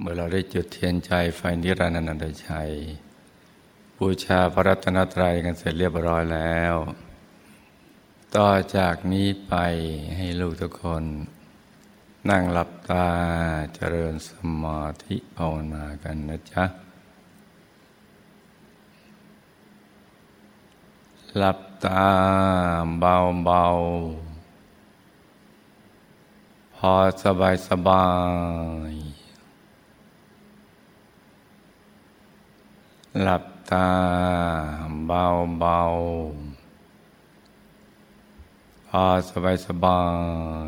เมื่อเราได้จุดเทียนใจไฟนิรันดร์นันตชัยบูชาพระรัตนตรัยกันเสร็จเรียบร้อยแล้ว ต่อจากนี้ไปให้ลูกทุกคน นั่งหลับตาเจริญสมาธิภาวนากันนะจ๊ะ หลับตาเบาๆพอสบายสบาย หลับตาเบาเบาพอสบายสบา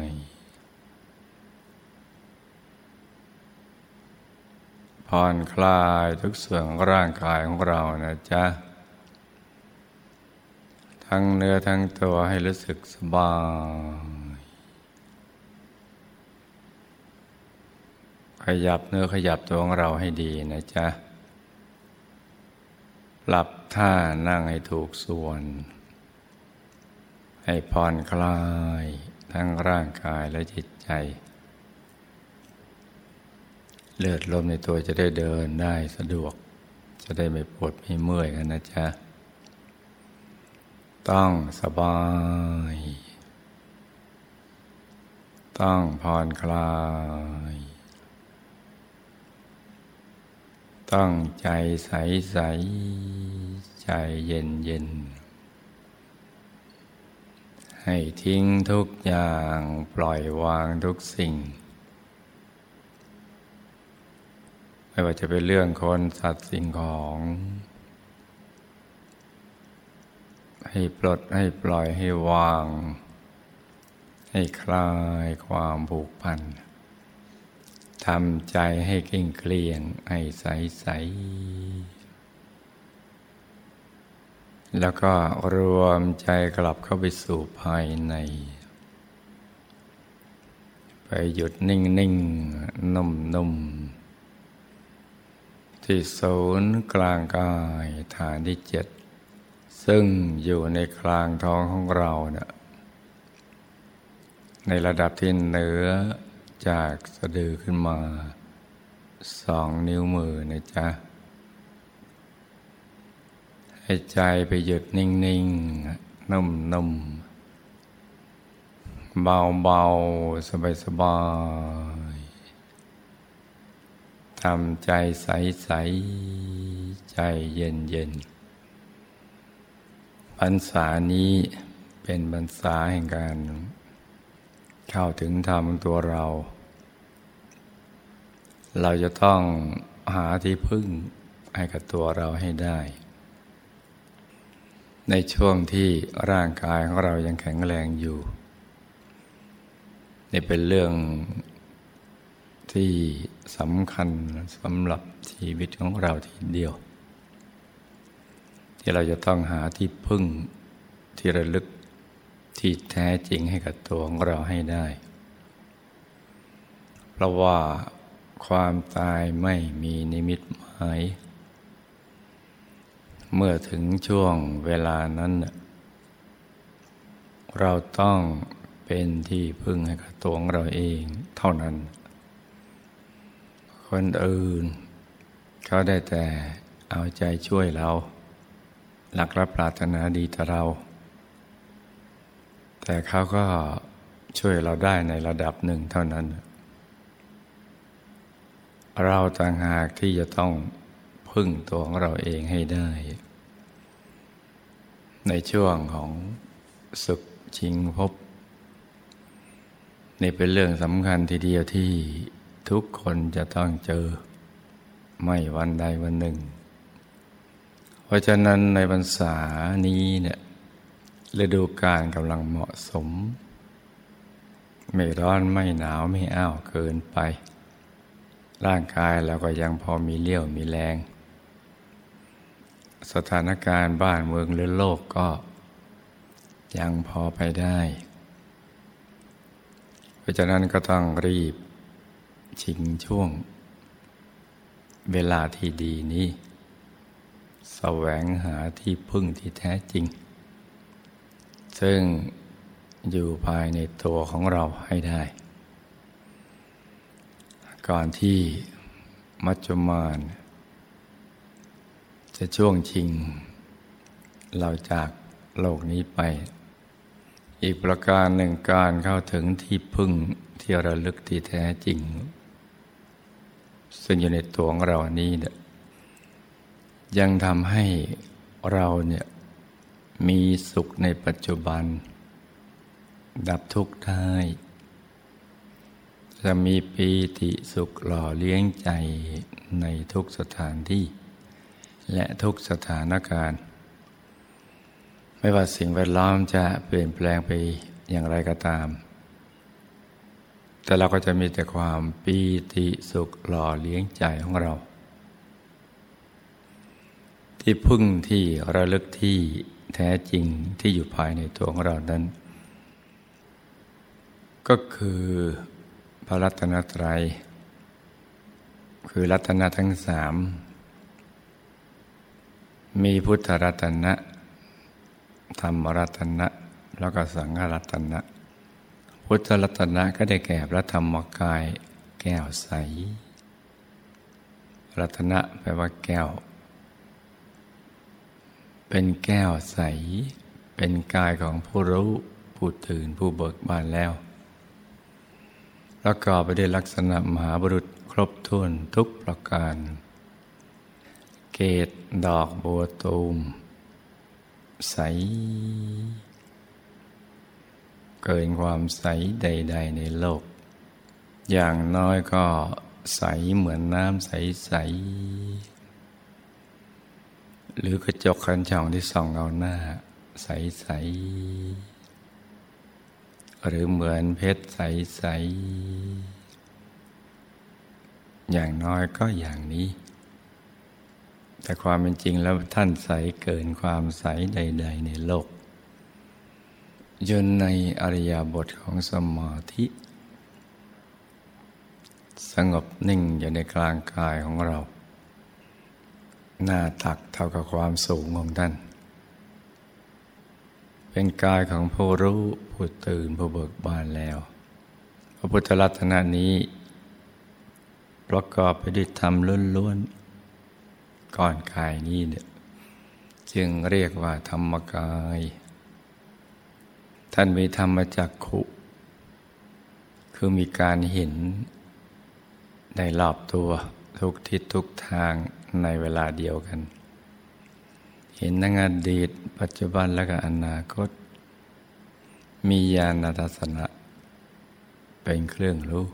ย ผ่อนคลายทุกส่วนของร่างกายของเรานะจ๊ะ ทั้งเนื้อทั้งตัวให้รู้สึกสบาย ขยับเนื้อขยับตัวของเราให้ดีนะจ๊ะ ปรับท่านั่งให้ถูกส่วน ให้ผ่อนคลายทั้งร่างกายและจิตใจ เลือดลมในตัวจะได้เดินได้สะดวก จะได้ไม่ปวดไม่เมื่อยกันนะจ๊ะ ต้องสบาย ต้องผ่อนคลาย ต้องใจใสใสใจเย็นเย็นให้ทิ้งทุกอย่างปล่อยวางทุกสิ่ง ไม่ว่าจะเป็นเรื่องคนสัตว์สิ่งของ ให้ปลดให้ปล่อยให้วาง ให้คลายความผูกพัน ทำใจให้เก่งเกลียงให้ใสใส แล้วก็รวมใจกลับเข้าไปสู่ภายใน ไปหยุดนิ่งนิ่งนุ่มนุ่มที่ศูนย์กลางกายฐานที่เจ็ด ซึ่งอยู่ในกลางท้องของเราเนะี่ยในระดับที่เหนือ จากสะดือขึ้นมาสองนิ้วมือนะจ๊ะ ให้ใจไปหยุดนิ่งๆ นุ่มๆ เบาๆ สบายๆ ทำใจใสๆ ใจเย็นๆพรรษานี้เป็นพรรษาแห่งการเข้าถึงธรรมตัวเรา เราจะต้องหาที่พึ่งให้กับตัวเราให้ได้ ในช่วงที่ร่างกายของเรายังแข็งแรงอยู่ นี่เป็นเรื่องที่สำคัญสำหรับชีวิตของเราทีเดียว ที่เราจะต้องหาที่พึ่งที่ระลึกที่แท้จริงให้กับตัวของเราให้ได้ เพราะว่า ความตายไม่มีนิมิตหมาย เมื่อถึงช่วงเวลานั้น เราต้องเป็นที่พึ่งให้กับตัวของเราเองเท่านั้น คนอื่น เขาได้แต่เอาใจช่วยเรา หลักรับปรารถนาดีต่อเรา แต่เขาก็ช่วยเราได้ในระดับหนึ่งเท่านั้น เราต่างหากที่จะต้องพึ่งตัวของเราเองให้ได้ ในช่วงของสุขชิงพบ นี่เป็นเรื่องสำคัญทีเดียวที่ทุกคนจะต้องเจอ ไม่วันใดวันหนึ่ง เพราะฉะนั้นในพรรษานี้เนี่ยฤดูกาลกำลังเหมาะสม ไม่ร้อนไม่หนาวไม่อ้าวเกินไป ร่างกายเราก็ยังพอมีเลี้ยวมีแรง สถานการณ์บ้านเมืองหรือโลกก็ ยังพอไปได้ เพราะฉะนั้นก็ต้องรีบชิงช่วง เวลาที่ดีนี้แสวงหาที่พึ่งที่แท้จริง ซึ่งอยู่ภายในตัวของเราให้ได้ ก่อนที่มัจจุมานจะช่วงชิง เราจากโลกนี้ไป อีกประการหนึ่งการเข้าถึงที่พึ่งที่ระลึกที่แท้จริง ซึ่งอยู่ในตัวของเรานี้เนี่ยยังทำให้เราเนี่ยมีสุขในปัจจุบัน ดับทุกข์ได้ จะมีปีติสุขหล่อเลี้ยงใจในทุกสถานที่ และทุกสถานการณ์ ไม่ว่าสิ่งแวดล้อมจะเปลี่ยนแปลงไปอย่างไรก็ตาม แต่เราก็จะมีแต่ความปีติสุขหล่อเลี้ยงใจของเรา ที่พึ่งที่ระลึกที่แท้จริงที่อยู่ภายในตัวของเรานั้น ก็คือ พระรัตนตรัย คือรัตนทั้งสาม มีพุทธรัตนะ ธรรมรัตนะ แล้วก็สังฆรัตนะ พุทธรัตนะก็ได้แก่พระธรรมกาย แก้วใส รัตนะแปลว่าแก้ว เป็นแก้วใส เป็นกายของผู้รู้ ผู้ตื่นผู้เบิกบานแล้ว ประกอบไปด้วยลักษณะมหาบุรุษครบถ้วนทุกประการ เกตดอกบัวตูม ใส เกินความใสใด ๆ ในโลก อย่างน้อยก็ใสเหมือนน้ำใส ๆ หรือกระจกคันช่องที่ส่องเอาหน้า ใส ๆ หรือเหมือนเพชรใส ๆ อย่างน้อยก็อย่างนี้ แต่ความเป็นจริงแล้วท่านใสเกินความใสใด ๆ ในโลกยนในอริยบทของสมาธิ สงบนิ่งอยู่ในกลางกายของเรา หน้าตักเท่ากับความสูงของท่าน เป็นกายของผู้รู้ผู้ตื่นผู้เบิกบานแล้ว พระพุทธรัตนานี้ ประกอบไปด้วยธรรมล้วนๆก่อนกายนี้เนี่ยจึงเรียกว่าธรรมกาย ท่านมีธรรมจักขุ คือมีการเห็นได้รอบตัวทุกทิศทุกทางในเวลาเดียวกัน ห็นทั้งอดีต ปัจจุบันและก็อนาคต มีญาณทัศนะ เป็นเครื่องรู้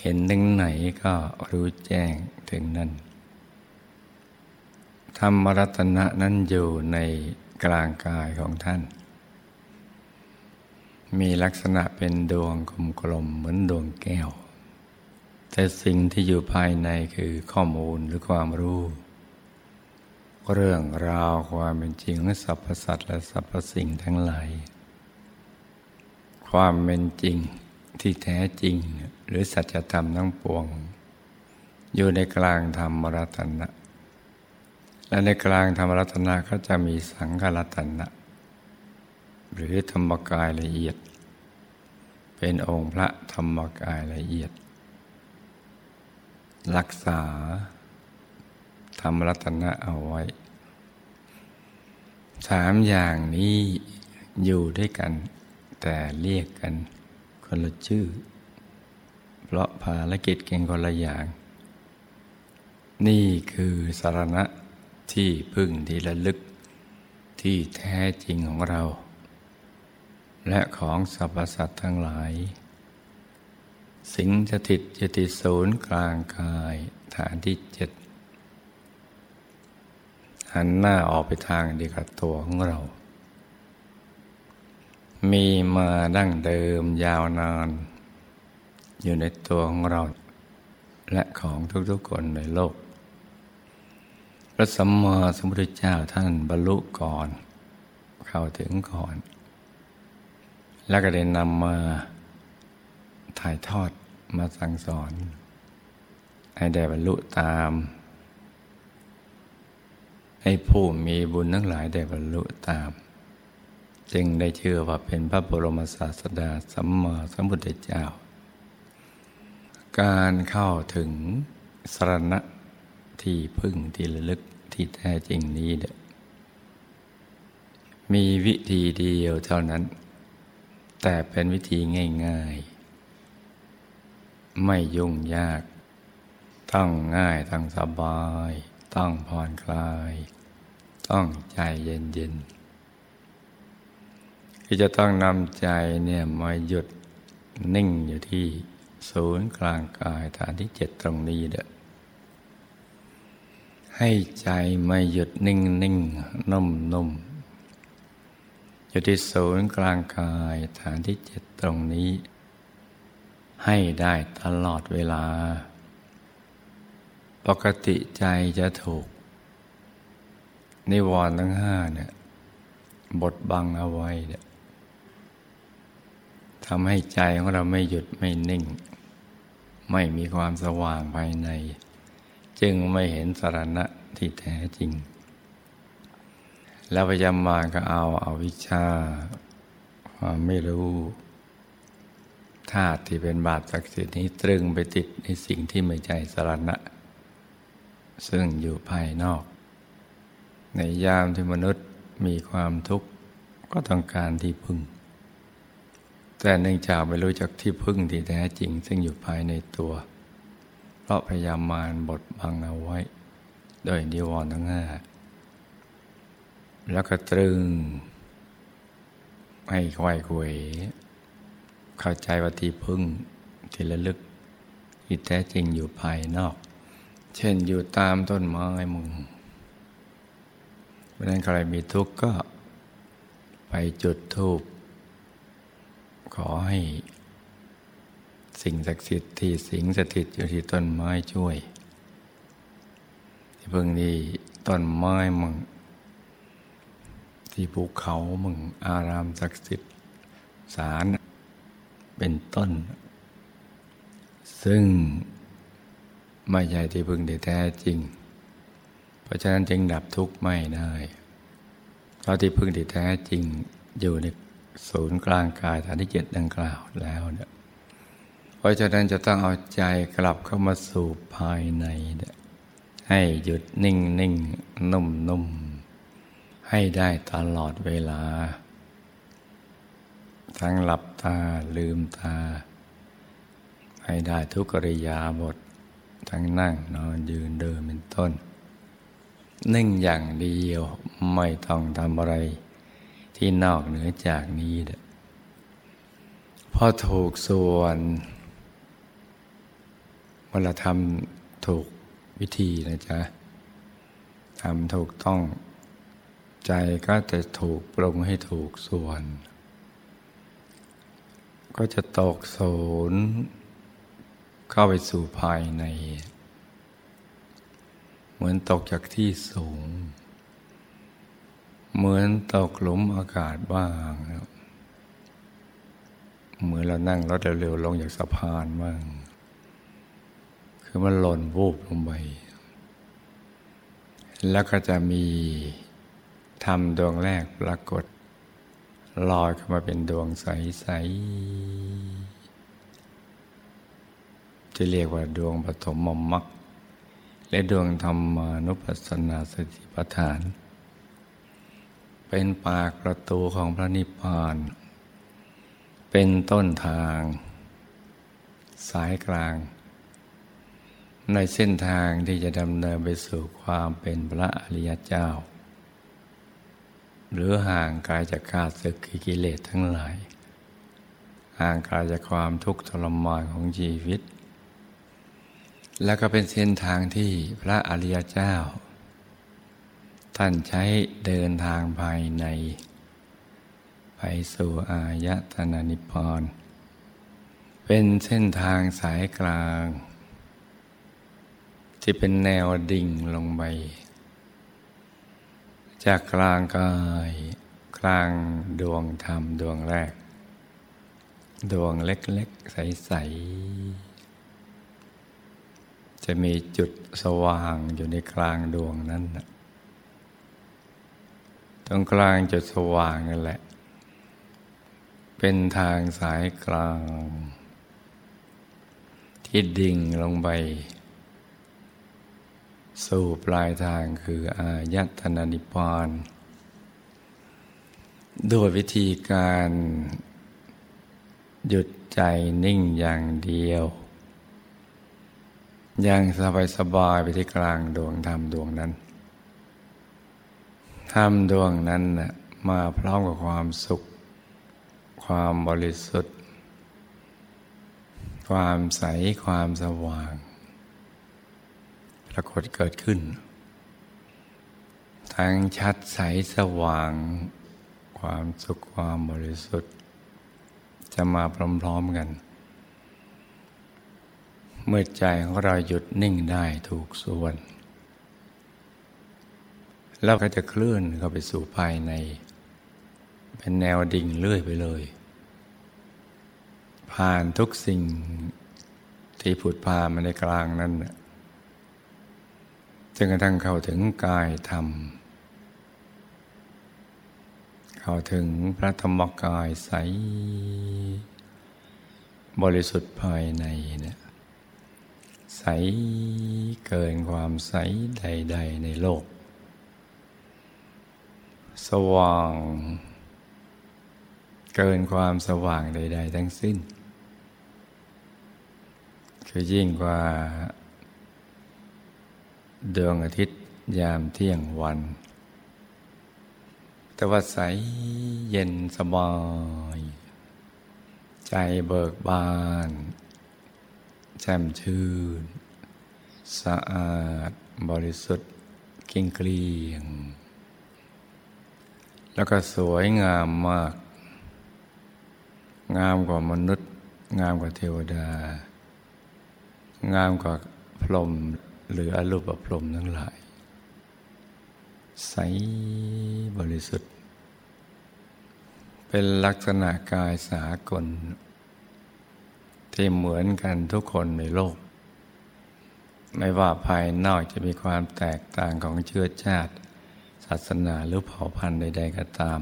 เห็นถึงไหนก็รู้แจ้งถึงนั้นธรรมรัตนะนั้นอยู่ในกลางกายของท่าน มีลักษณะเป็นดวงกลมๆเหมือนดวงแก้ว แต่สิ่งที่อยู่ภายในคือข้อมูลหรือความรู้ เรื่องราวความเป็นจริงของสรรพสัตว์และสรรพสิ่งทั้งหลาย ความเป็นจริงที่แท้จริงหรือสัจธรรมทั้งปวง อยู่ในกลางธรรมรัตนะ และในกลางธรรมรัตนะก็จะมีสังฆรัตนะ หรือธรรมกายละเอียด เป็นองค์พระธรรมกายละเอียด รักษาทำรัตนะเอาไว้ สามอย่างนี้อยู่ด้วยกัน แต่เรียกกันคนละชื่อ เพราะภารกิจเก่งคนละอย่าง นี่คือสารณะที่พึ่งที่ระลึกที่แท้จริงของเรา และของสรรพสัตว์ทั้งหลาย สิงสถิตยติศูนย์กลางกายฐานที่เจ็ด หันหน้าออกไปทางเดียวกับตัวของเรา มีมาดั้งเดิมยาวนาน อยู่ในตัวของเรา และของทุกๆคนในโลก พระสัมมาสัมพุทธเจ้าท่านบรรลุก่อน เข้าถึงก่อน แล้วก็ได้นำมาถ่ายทอดมาสั่งสอน ให้ได้บรรลุตาม ให้ผู้มีบุญทั้งหลายได้บรรลุตาม จึงได้เชื่อว่าเป็นพระบรมศาสดาสัมมาสัมพุทธเจ้า การเข้าถึงสรณะที่พึ่งที่ระลึกที่แท้จริงนี้เดมีวิธีเดียวเท่านั้น แต่เป็นวิธีง่าย ๆ ไม่ยุ่งยาก ต้องง่ายต้องสบาย ต้องผ่อนคลาย ต้องใจเย็นๆที่จะต้องนำใจเนี่ยมาหยุดนิ่งอยู่ที่ศูนย์กลางกายฐานที่เจ็ดตรงนี้เด้อให้ใจไม่หยุดนิ่งนิ่งนุ่มนุ่มอยู่ที่ศูนย์กลางกายฐานที่เจ็ดตรงนี้ ให้ได้ตลอดเวลา ปกติใจจะถูก นิวรณ์ทั้งห้าเนี่ยบดบังเอาไว้เนี่ยทำให้ใจของเราไม่หยุดไม่นิ่ง ไม่มีความสว่างภายใน จึงไม่เห็นสารณะที่แท้จริง แล้วพยายามมาก็เอาเอาวิชาความไม่รู้ธาตุที่เป็นบาปศักดิ์สิทธิ์นี้ตรึงไปติดในสิ่งที่ไม่ใจสารณะ ซึ่งอยู่ภายนอก ในยามที่มนุษย์มีความทุกข์ก็ต้องการที่พึ่ง แต่เนื่องจากไม่รู้จักที่พึ่งที่แท้จริง ซึ่งอยู่ภายในตัว เพราะพยายามมารบดบังเอาไว้ โดยนิวรณ์ทั้งห้าแล้วก็ตรึง ให้ควายควยเข้าใจว่าที่พึ่งที่ระลึกที่แท้จริงอยู่ภายนอก เช่นอยู่ตามต้นไม้มึง เพราะนั้นใครมีทุกข์ก็ไปจุดธูปขอให้สิ่งศักดิ์สิทธิ์ที่สิงสถิตอยู่ที่ต้นไม้ช่วย ที่เพิ่งนี้ต้นไม้มึง ที่ภูเขามึง อารามศักดิ์สิทธิ์สารเป็นต้น ซึ่งไม่ใช่ที่พึ่งที่แท้จริง เพราะฉะนั้นจึงดับทุกข์ไม่ได้เพราะที่พึ่งที่แท้จริงอยู่ในศูนย์กลางกายฐานที่เจ็ดดังกล่าวแล้วเนี่ยเพราะฉะนั้นจะต้องเอาใจกลับเข้ามาสู่ภายในเนี่ยให้หยุดนิ่งนิ่งนุ่มนุ่มให้ได้ตลอดเวลา ทั้งหลับตาลืมตา ให้ได้ทุกกริยาบท ทั้งนั่งนอนยืนเดินเป็นต้น นิ่งอย่างเดียวไม่ต้องทำอะไร ที่นอกเหนือจากนี้เด้อพอถูกส่วนเวลาทำถูกวิธีนะจ๊ะทำถูกต้องใจก็จะถูกปรุงให้ถูกส่วน ก็จะตกโสนเข้าไปสู่ภายใน เหมือนตกจากที่สูง เหมือนตกหลุมอากาศบ้างเหมือนเรานั่งรถเร็วๆลงจากสะพานบ้าง คือมันหล่นวูบลงไป แล้วก็จะมีทำดวงแรกปรากฏลอยเข้ามาเป็นดวงใส ๆ จะเรียกว่าดวงปฐมมรรค และดวงธรรมานุปัสสนาสติปัฏฐาน เป็นปากประตูของพระนิพพาน เป็นต้นทาง สายกลาง ในเส้นทางที่จะดำเนินไปสู่ความเป็นพระอริยเจ้า หรือห่างกายจากข้าศึกกิเลสทั้งหลาย ห่างกายจากความทุกข์ทรมานของชีวิต แล้วก็เป็นเส้นทางที่พระอริยเจ้า ท่านใช้เดินทางภายใน ไปสู่อายตนะนิพพานเป็นเส้นทางสายกลาง ที่เป็นแนวดิ่งลงไป จากกลางกายกลางดวงธรรมดวงแรก ดวงเล็ก ๆ ใส ๆ จะมีจุดสว่างอยู่ในกลางดวงนั้นตรงกลางจุดสว่างนั่นแหละ เป็นทางสายกลาง ที่ดิ่งลงไป สู่ปลายทางคืออายตนานิพานด้วยวิธีการ หยุดใจนิ่งอย่างเดียว อย่างสบายสบายไปที่กลางดวงธรรมดวงนั้นธรรมดวงนั้นนะมาพร้อมกับความสุข ความบริสุทธิ์ ความใสความสว่าง ปรากฏเกิดขึ้น ทั้งชัดใสสว่าง ความสุขความบริสุทธิ์ จะมาพร้อมๆกัน เมื่อใจของเราหยุดนิ่งได้ถูกส่วน เราก็จะเคลื่อนเข้าไปสู่ภายใน เป็นแนวดิ่งเลื่อยไปเลย ผ่านทุกสิ่งที่ผุดพามาในกลางนั้นจนกระทั่งเข้าถึงกายธรรม เข้าถึงพระธรรมกายใสบริสุทธิ์ภายในเนี่ย ใสเกินความใสใด ๆ ในโลก สว่าง เกินความสว่างใด ๆ ทั้งสิ้น คือยิ่งกว่าดวงอาทิตย์ยามเที่ยงวัน แต่ว่าใสเย็นสบาย ใจเบิกบาน แจ่มชื่น สะอาด บริสุทธิ์เก่งเกลียง แล้วก็สวยงามมาก งามกว่ามนุษย์ งามกว่าเทวดา งามกว่าพรหมหรืออรูปพรหมทั้งหลาย ใสบริสุทธิ์ เป็นลักษณะกายสากล ที่เหมือนกันทุกคนในโลก ไม่ว่าภายนอกจะมีความแตกต่างของเชื้อชาติ ศาสนาหรือเผ่าพันธุ์ใด ๆ ก็ตาม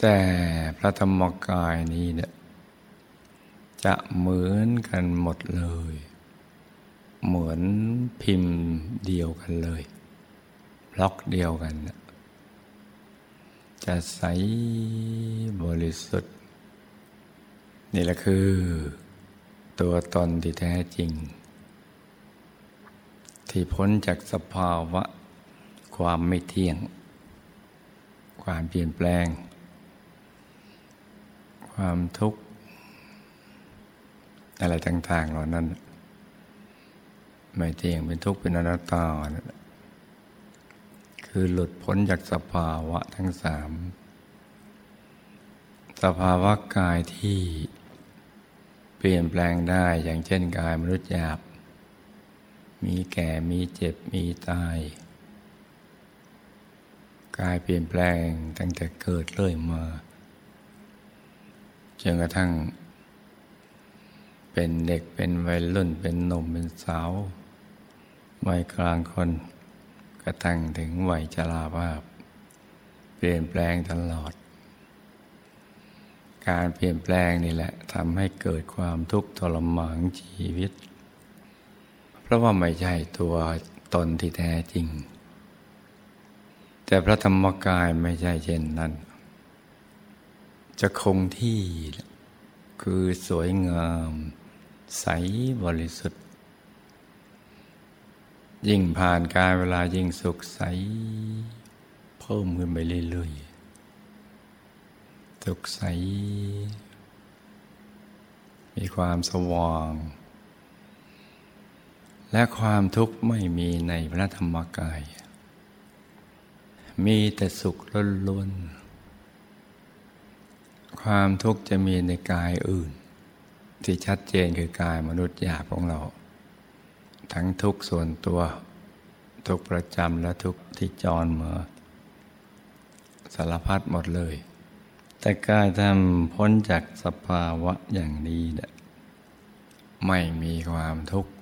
แต่พระธรรมกายนี้เนี่ยจะเหมือนกันหมดเลย เหมือนพิมพ์เดียวกันเลยบล็อกเดียวกัน จะใสบริสุทธิ์ นี่แหละคือ ตัวตนที่แท้จริง ที่พ้นจากสภาวะ ความไม่เที่ยง ความเปลี่ยนแปลง ความทุกข์ อะไรต่าง ๆ เหล่านั้น ไม่เที่ยงเป็นทุกข์เป็นอนัตตา คือหลุดพ้นจากสภาวะทั้งสามสภาวะกายที่ เปลี่ยนแปลงได้อย่างเช่นกายมนุษย์หยาบ มีแก่มีเจ็บมีตาย กายเปลี่ยนแปลงตั้งแต่เกิดเรื่อยมาจนกระทั่ง เป็นเด็กเป็นวัยรุ่นเป็นหนุ่มเป็นสาววัยกลางคนกระทั่งถึงวัยชราภาพ เปลี่ยนแปลงตลอด การเปลี่ยนแปลงนี่แหละทำให้เกิดความทุกข์ทรมานชีวิต เพราะว่าไม่ใช่ตัวตนที่แท้จริง แต่พระธรรมกายไม่ใช่เช่นนั้น จะคงที่คือสวยงาม ใสบริสุทธิ์ ยิ่งผ่านการเวลายิ่งสุขใส เพิ่มขึ้นไปเรื่อยๆ สุขใส มีความสว่าง และความทุกข์ไม่มีในพระธรรมกาย มีแต่สุขล้วนๆ ความทุกข์จะมีในกายอื่น ที่ชัดเจนคือกายมนุษย์หยาบของเรา ทั้งทุกส่วนตัว ทุกประจำและทุกที่จรมาสารพัดหมดเลย แต่การทำพ้นจากสภาวะอย่างนี้นะไม่มีความทุกข์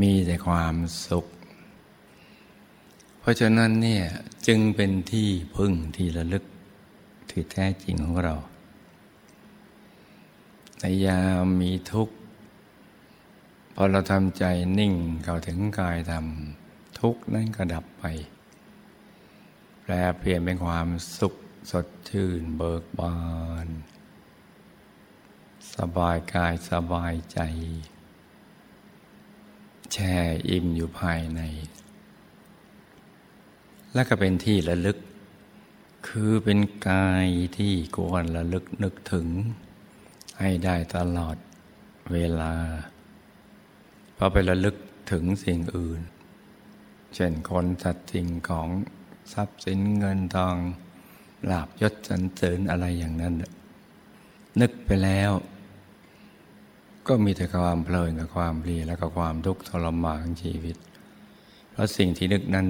มีแต่ความสุข เพราะฉะนั้นเนี่ยจึงเป็นที่พึ่งที่ระลึกที่แท้จริงของเราในยามมีทุกข์พอเราทำใจนิ่งเข้าถึงกายทำทุกข์นั้นก็ดับไป แปลเปลี่ยนเป็นความสุข สดชื่นเบิกบาน สบายกายสบายใจ แช่อิ่มอยู่ภายใน และก็เป็นที่ระลึก คือเป็นกายที่ควรระลึกนึกถึง ให้ได้ตลอดเวลาพอไประลึกถึงสิ่งอื่น เช่นคนสัตว์สิ่งของทรัพย์สินเงินทอง ลาบยศสันเสริญอะไรอย่างนั้น นึกไปแล้ว ก็มีแต่ความเพลินกับความรีและกับความทุกข์ทรมานของชีวิต เพราะสิ่งที่นึกนั้น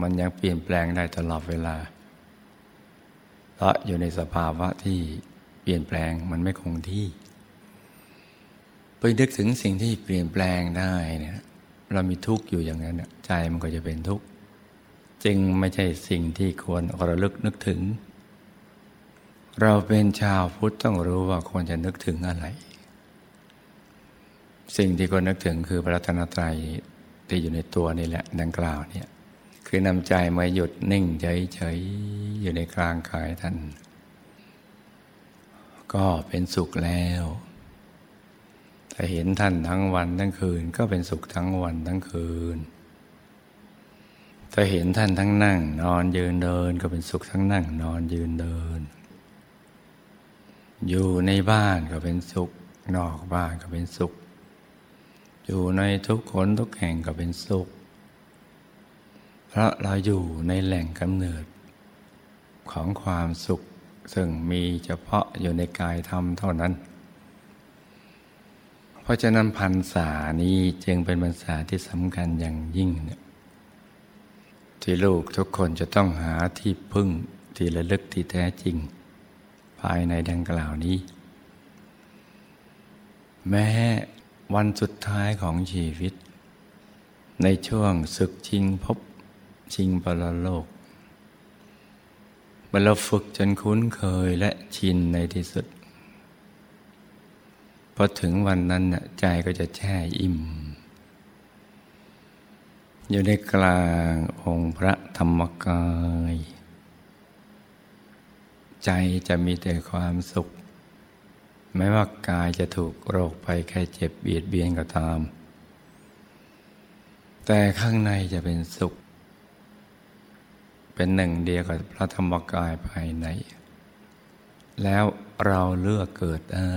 มันยังเปลี่ยนแปลงได้ตลอดเวลาเพราะอยู่ในสภาวะที่เปลี่ยนแปลงมันไม่คงที่ไปนึกถึงสิ่งที่เปลี่ยนแปลงได้เนี่ยเรามีทุกข์อยู่อย่างนั้นใจมันก็จะเป็นทุกข์ จึงไม่ใช่สิ่งที่ควรระลึกนึกถึง เราเป็นชาวพุทธต้องรู้ว่าควรจะนึกถึงอะไร สิ่งที่ควรนึกถึงคือพระรัตนตรัยที่อยู่ในตัวนี่แหละดังกล่าวเนี่ยคือนำใจมาหยุดนิ่งเฉยๆอยู่ในกลางกายท่าน ก็เป็นสุขแล้วถ้าเห็นท่านทั้งวันทั้งคืน ก็เป็นสุขทั้งวันทั้งคืน ถ้าเห็นท่านทั้งนั่ง นอนยืนเดินก็เป็นสุขทั้งนั่ง นอนยืนเดิน อยู่ในบ้านก็เป็นสุข นอกบ้านก็เป็นสุข อยู่ในทุกคนทุกแห่งก็เป็นสุข เพราะเราอยู่ในแหล่งกำเนิด ของความสุข ซึ่งมีเฉพาะอยู่ในกายธรรมเท่านั้น เพราะฉะนั้นพรรษานี้จึงเป็นพรรษาที่สำคัญอย่างยิ่งเนี่ย ที่ลูกทุกคนจะต้องหาที่พึ่งที่ระลึกที่แท้จริง ภายในดังกล่าวนี้ แม้วันสุดท้ายของชีวิต ในช่วงศึกชิงพบชิงปรโลกเมื่อเราฝึกจนคุ้นเคยและชินในที่สุดพอถึงวันนั้นใจก็จะแช่อิ่ม อยู่ในกลางองค์พระธรรมกาย ใจจะมีแต่ความสุข แม้ว่ากายจะถูกโรคไปแค่เจ็บเบียดเบียนก็ตาม แต่ข้างในจะเป็นสุข เป็นหนึ่งเดียวกับพระธรรมกายภายใน แล้วเราเลือกเกิดได้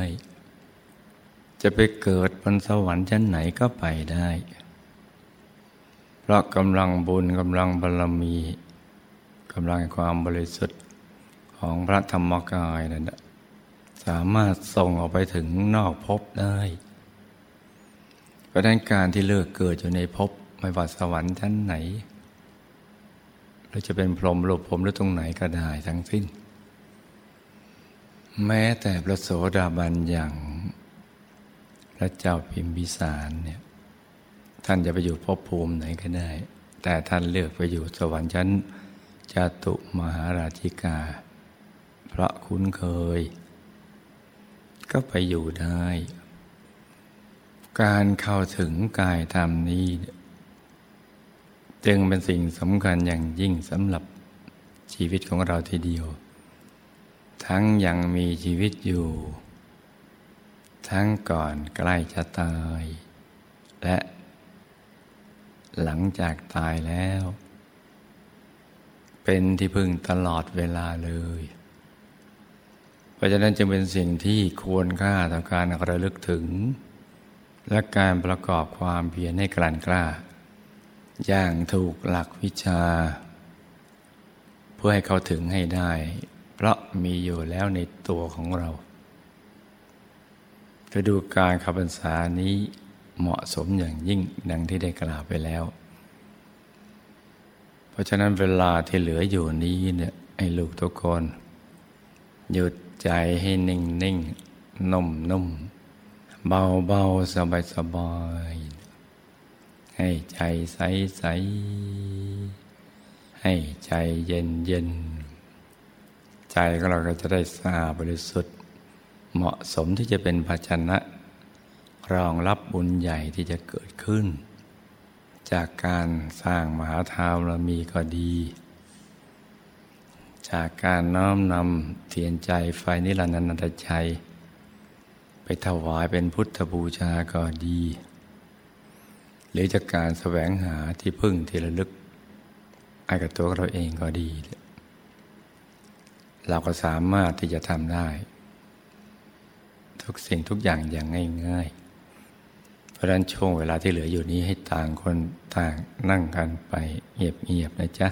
จะไปเกิดบนสวรรค์ชั้นไหนก็ไปได้ เพราะกำลังบุญกำลังบารมีกำลังความบริสุทธิ์ของพระธรรมกายนั่นสามารถส่งออกไปถึงนอกภพได้เพราะนั้นการที่เลือกเกิดอยู่ในภพไม่ว่าสวรรค์ชั้นไหนหรือจะเป็นพรหมหลบผมหรือตรงไหนก็ได้ทั้งสิ้น แม้แต่พระโสดาบันอย่างพระเจ้าพิมพิสารเนี่ย ท่านจะไปอยู่ภพภูมิไหนก็ได้ แต่ท่านเลือกไปอยู่สวรรค์ชั้นจตุมหาราชิกา เพราะคุ้นเคย ก็ไปอยู่ได้ การเข้าถึงกายธรรมนี้ จึงเป็นสิ่งสำคัญอย่างยิ่งสำหรับชีวิตของเราทีเดียว ทั้งยังมีชีวิตอยู่ ทั้งก่อนใกล้จะตาย และ หลังจากตายแล้ว เป็นที่พึ่งตลอดเวลาเลย เพราะฉะนั้นจึงเป็นสิ่งที่ควรค่าต่อการระลึกถึง และการประกอบความเพียรให้กลั่นกล้า อย่างถูกหลักวิชา เพื่อให้เขาถึงให้ได้ เพราะมีอยู่แล้วในตัวของเราฤดูการขับพรรษานี้ เหมาะสมอย่างยิ่งดังที่ได้กล่าวไปแล้ว เพราะฉะนั้นเวลาที่เหลืออยู่นี้เนี่ยให้ลูกทุกคนหยุดใจให้นิ่งนิ่งนุ่มนุ่มเบาเบาสบายสบายให้ใจใสใสให้ใจเย็นเย็นใจของเราก็จะได้สะอาดบริสุทธิ์ เหมาะสมที่จะเป็นภาชนะ รองรับบุญใหญ่ที่จะเกิดขึ้น จากการสร้างมหาทาวรมีก็ดี จากการน้อมนำเทียนใจไฟนิรันดรชัย ไปถวายเป็นพุทธบูชาก็ดี หรือจากการแสวงหาที่พึ่งที่ระลึกไอ้กับตัวเราเองก็ดี เราก็สามารถที่จะทำได้ ทุกสิ่งทุกอย่างอย่างง่าย ๆ เพราะฉะนั้นช่วงเวลาที่เหลืออยู่นี้ให้ต่างคนต่างนั่งกันไปเงียบๆนะจ๊ะ